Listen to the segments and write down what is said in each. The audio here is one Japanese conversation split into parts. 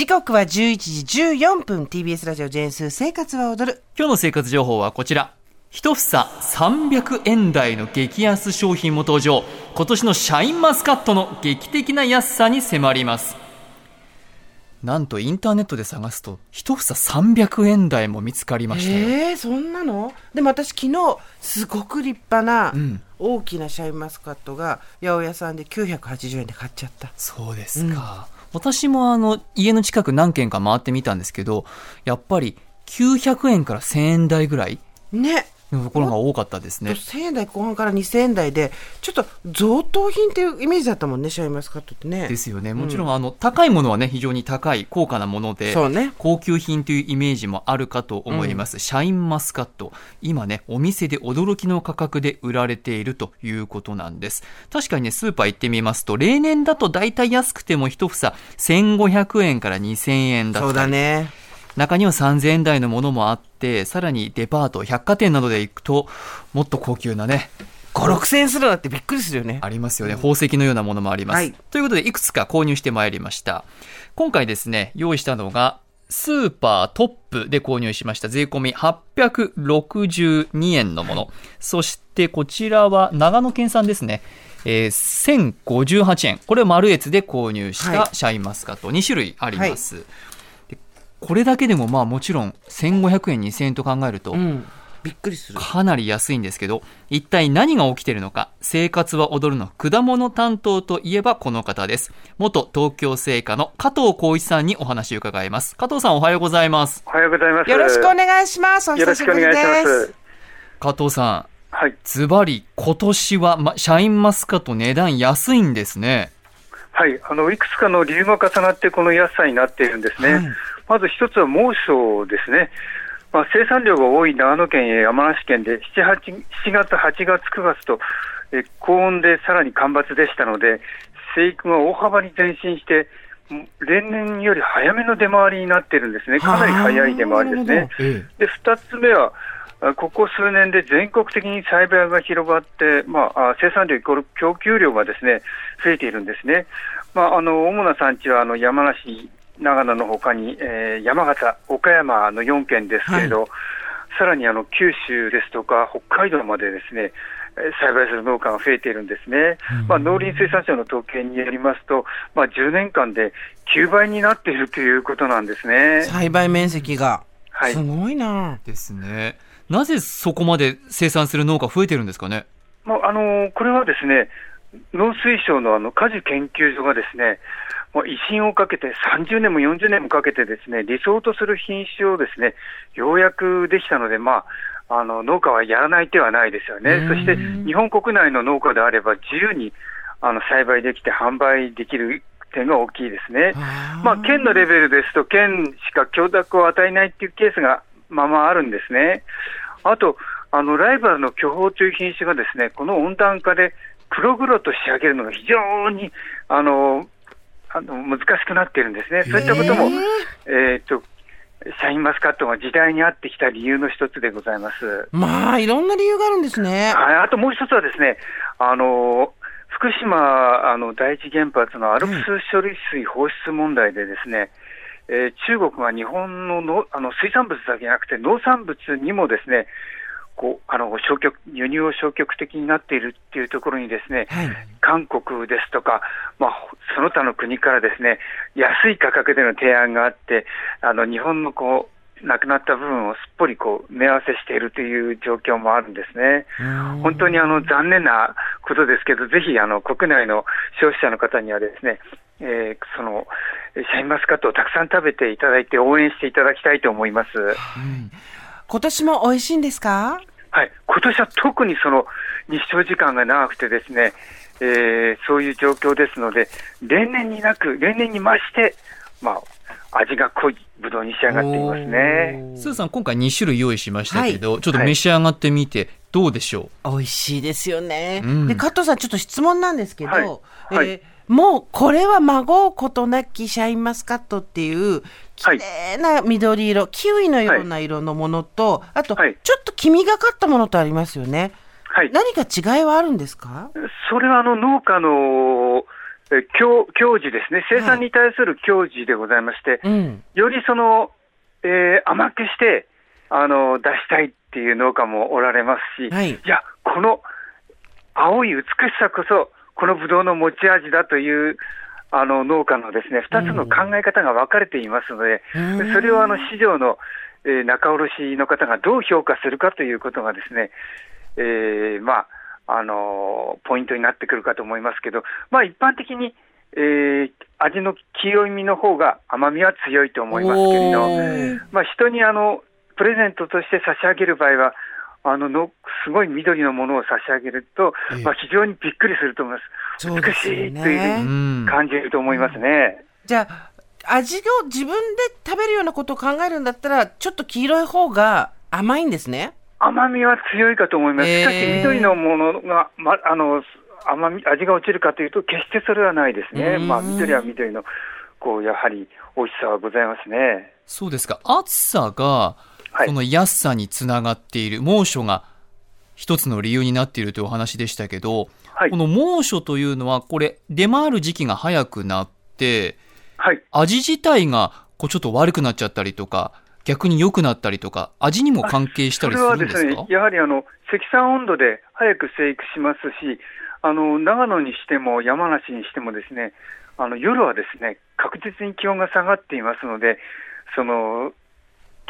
時刻は11時14分 TBS ラジオジェンス生活は踊る。今日の生活情報はこちら。一房300円台の激安商品も登場。今年のシャインマスカットの劇的な安さに迫ります。なんとインターネットで探すと一房300円台も見つかりましたよ。えー、そんなの？でも私昨日すごく立派なうん。大きなシャインマスカットが八百屋さんで980円で買っちゃった。そうですか、私もあの家の近く何軒か回ってみたんですけどやっぱり900円から1000円台ぐらい。ね。のところが多かったですね1000円台後半から2000円台でちょっと贈答品っていうイメージだったもん。ねシャインマスカットってねですよねもちろん。あの高いものはね非常に高い高価なものでね高級品というイメージもあるかと思います、シャインマスカット今ねお店で驚きの価格で売られているということなん。です確かにねスーパー行ってみますと例年だと大体安くても一房1500円から2000円だったそうだね中には3000円台のものもあってさらにデパート百貨店などで行くともっと高級なね56000円するなってびっくりするよねありますよね。宝石のようなものもあります。はいということで、いくつか購入してまいりました。今回ですね、用意したのが、スーパートップで購入しました税込み862円のもの。そしてこちらは長野県産ですね。えー1058円。これをマルエツで購入しはいたシャインマスカット2種類あります。でこれだけでもまあもちろん1500円2000円と考えると、うんびっくりするかなり安いんですけど、一体何が起きているのか、生活は踊るの果物担当といえばこの方です。元東京製菓の加藤浩一さんにお話を伺います。加藤さんおはようございます。おはようございます。よろしくお願いしますおよろ久しぶりしくお願いしまですす。加藤さん、はい。ズバリ今年は、ま、シャインマスカット値段安いんですね。はい。あの、いくつかの理由が重なってこの安さになっているんですね。はいまず一つは猛暑ですね。まあ、生産量が多い長野県や山梨県で7、8 7月、8月、9月と、え高温でさらに干ばつでしたので、生育が大幅に前進して、例年より早めの出回りになっているんですね。かなり早い出回りですね。えで、二つ目は、あここ数年で全国的に栽培が広がって、まあ、あ生産量イコール供給量がですね、増えているんですね。まあ、あの、主な産地は、あの、山梨、長野のほかに、えー山形、岡山の4県ですけれど、さらにあの、九州ですとか、北海道までですね、えー栽培する農家が増えているんですね。まあ、農林水産省の統計によりますと、まあ、10年間で9倍になっているということなんですね。栽培面積がはいすごいなですね。なぜそこまで生産する農家増えてるんですかね？まあ、あのこれはですね、農水省のあの果樹研究所がですね、もう威信をかけて30年も40年もかけてですね、理想とする品種をですね、ようやくできたので、まあ、あの農家はやらない手はないですよね。そして日本国内の農家であれば自由にあの栽培できて販売できる点が大きいですね。まあ、県のレベルですと、県しか許諾を与えないっていうケースがまあまああるんですね。あと、あのライバルの巨峰という品種がですね、この温暖化で黒々と仕上げるのが非常にあのあの難しくなっているんですね。そういったことも、えーっと、シャインマスカットが時代に合ってきた理由の一つでございます。まあいろんな理由があるんですねはい、あともう一つはですね、あの福島あの第一原発のアルプス処理水放出問題でですね、えー中国が日本ののあの水産物だけじゃなくて農産物にもですね、こうあの消極輸入を消極的になっているっていうところにですね、はい韓国ですとか、まあ、その他の国からですね安い価格での提案があって、あの日本のこうなくなった部分をすっぽりこう目合わせしているという状況もあるんですね。本当にあの残念なことですけど、ぜひあの国内の消費者の方にはですね、えーそのシャインマスカットをたくさん食べていただいて応援していただきたいと思います。今年も美味しいんですか？はい、今年は特にその日照時間が長くてですね、えーそういう状況ですので、例年になく、例年に増して、まあ、味が濃いブドウに仕上がっていますね。スーさん、今回2種類用意しましたけど、ちょっと召し上がってみて、どうでしょう、美味しいですよね、うん。で加藤さんちょっと質問なんですけど、はい。はい。えーもうこれは孫うことなきシャインマスカットっていう綺はい。麗な緑色、キウイのような色のものと、あとはい。ちょっと黄みがかったものとありますよね。はい。何か違いはあるんですか？それはあの農家のえ教教授ですね、生産に対する教授でございまして、うん。よりその、えー甘くしてあの出したいっていう農家もおられますし、はいや、この青い美しさこそ、このブドウの持ち味だというあの農家のですね2つの考え方が分かれていますので、うん。それをあの市場の、えー仲卸の方がどう評価するかということがですね、えーまああのーポイントになってくるかと思いますけど、まあ、一般的に、えー味の黄色い実の方が甘みは強いと思いますけれど、まあ、人にあのプレゼントとして差し上げる場合は、あののすごい緑のものを差し上げると、ええまあ、非常にびっくりすると思います。そうですよ美しいというねふううんに感じると思いますね。じゃあ、味を自分で食べるようなことを考えるんだったら、ちょっと黄色い方が甘いんですね。甘みは強いかと思います。しかしええ緑のものが、ま、あの甘み味が落ちるかというと、決してそれはないですね。うんまあ、緑は緑のこうやはり美味しさはございますね。そうですか。暑さが、はい。その安さにつながっている、猛暑が一つの理由になっているというお話でしたけど、はい。この猛暑というのは、これ、出回る時期が早くなって、はい。味自体がこうちょっと悪くなっちゃったりとか、逆に良くなったりとか、味にも関係したりするんですか？それはですね、やはりあの積算温度で早く生育しますし、あの長野にしても山梨にしてもですね、あの夜はですね確実に気温が下がっていますので、その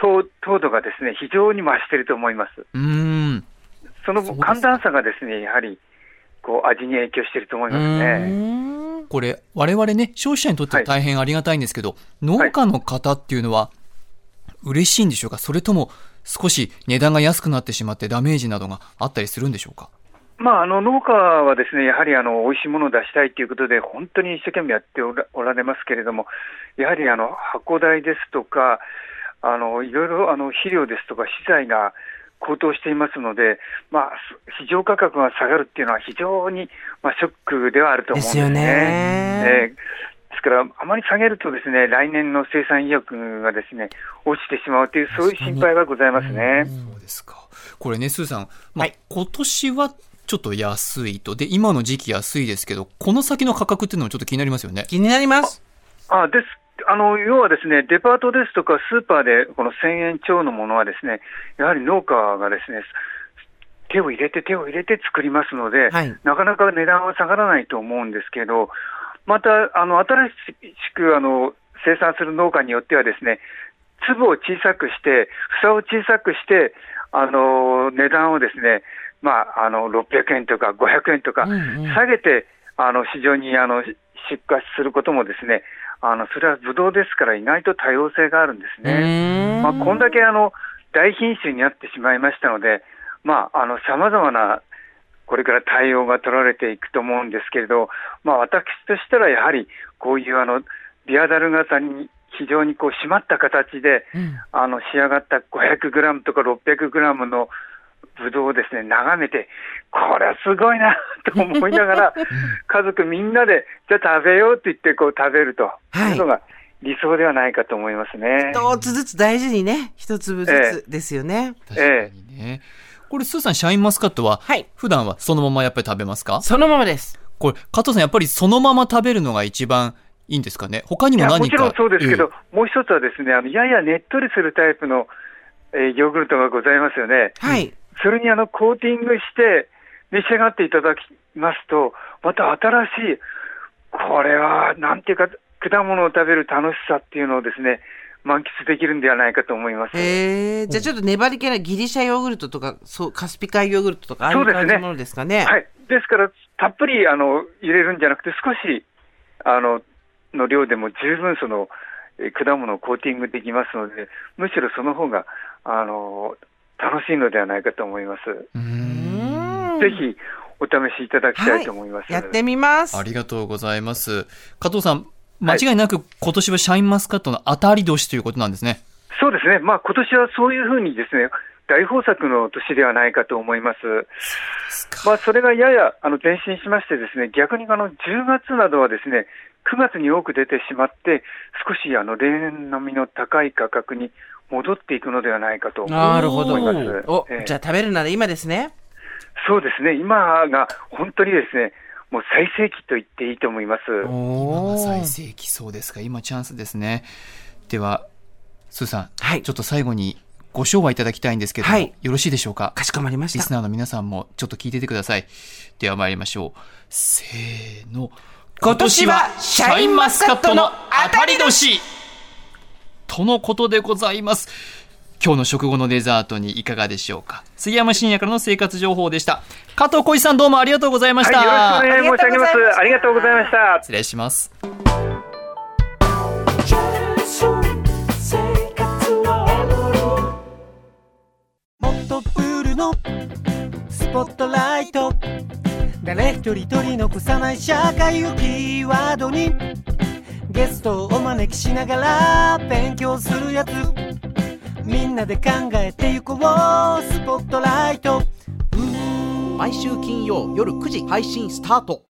糖糖度がですね非常に増していると思います。うーん。その寒暖差がですねやはりこう味に影響していると思いますね。うんこれ、我々ね、消費者にとっては大変ありがたいんですけど、農家の方っていうのは、嬉しいんでしょうか？それとも、少し値段が安くなってしまってダメージなどがあったりするんでしょうか？まあ、あの農家はですねやはりあの美味しいものを出したいということで、本当に一生懸命やっておらおられますけれども、やはりあの箱代ですとか、あのいろいろあの肥料ですとか、資材が高騰していますので、まあ、市場価格が下がるっていうのは、非常に、まあ、ショックではあると思うんですね。ですよねえーですから、あまり下げるとですね、来年の生産意欲がですね、落ちてしまうという、そういう心配はございますね。そうですか。これね、スーさん、まあはい今年はちょっと安いと。で、今の時期安いですけど、この先の価格っていうのもちょっと気になりますよね。気になります。あですあの要はですね、デパートですとかスーパーでこの1000円超のものはですね、やはり農家がですね、手を入れて手を入れて作りますので、はい。なかなか値段は下がらないと思うんですけど、またあの新しくあの生産する農家によってはですね、粒を小さくして、房を小さくして、あの値段をですね、まあ、あの600円とか500円とかうんうん。下げて、あの市場にあの出荷することもですね、あのそれはブドウですから意外と多様性があるんですね。まあ、こんだけあの大品種になってしまいましたので、まあ、あの様々なこれから対応が取られていくと思うんですけれど、まあ、私としたらやはりこういうあのビアダル型に非常にこう締まった形で、うんあの仕上がった500グラムとか600グラムのブドウをですね眺めて、これはすごいなと思いながら、家族みんなで、じゃあ食べようって言ってこう食べるというのが理想ではないかと思いますね。一つずつ大事にね、一粒ずつですよね。確かにね。これ、スーさん、シャインマスカットは、はい。普段はそのままやっぱり食べますか？そのままです。これ、加藤さん、やっぱりそのまま食べるのが一番いいんですかね？他にも何か？もちろんそうですけど、えもう一つはですねあのややねっとりするタイプの、えーヨーグルトがございますよね。はい。それにあのコーティングして召し上がっていただきますと、また新しい、これはなんていうか、果物を食べる楽しさっていうのをですね、満喫できるんではないかと思います。へえ、じゃあちょっと粘り気ないギリシャヨーグルトとか、そう、カスピ海ヨーグルトとか、ああいそうものですかね。はい、ですから、たっぷりあの入れるんじゃなくて、少しあのの量でも十分そのえー果物をコーティングできますので、むしろその方があの楽しいのではないかと思います。ぜひお試しいただきたいと思います。やってみます。ありがとうございます。加藤さん、間違いなく今年はシャインマスカットの当たり年ということなんですね。そうですね、まあ今年はそういうふうにですね、大豊作の年ではないかと思います。まあ、それがややあの前進しまして、ですね逆にあの10月などはですね9月に多く出てしまって、少しあの例年並みの高い価格に戻っていくのではないかとなるほど思います。おええ、じゃあ食べるなら今ですね。そうですね、今が本当にですね、もう最盛期と言っていいと思います。お最ー盛期そうですか。今チャンスですね。では、スーさん、はいちょっと最後にご賞はいただきたいんですけども、はいよろしいでしょうか？かしこまりました。リスナーの皆さんもちょっと聞いててください。では参りましょう。せーの。今年はシャインマスカットの当たり年とのことでございます。今日の食後のデザートにいかがでしょうか杉山深也からの生活情報でした。加藤浩一さんどうもありがとうございました。はい、よろしくお願い申し上げます。ありがとうございました。失礼します。もっとプールのスポットライト誰一人取り残さない社会をキーワードにゲストをお招きしながら勉強するやつ。みんなで考えてゆこう。スポットライト。毎週金曜夜9時配信スタート。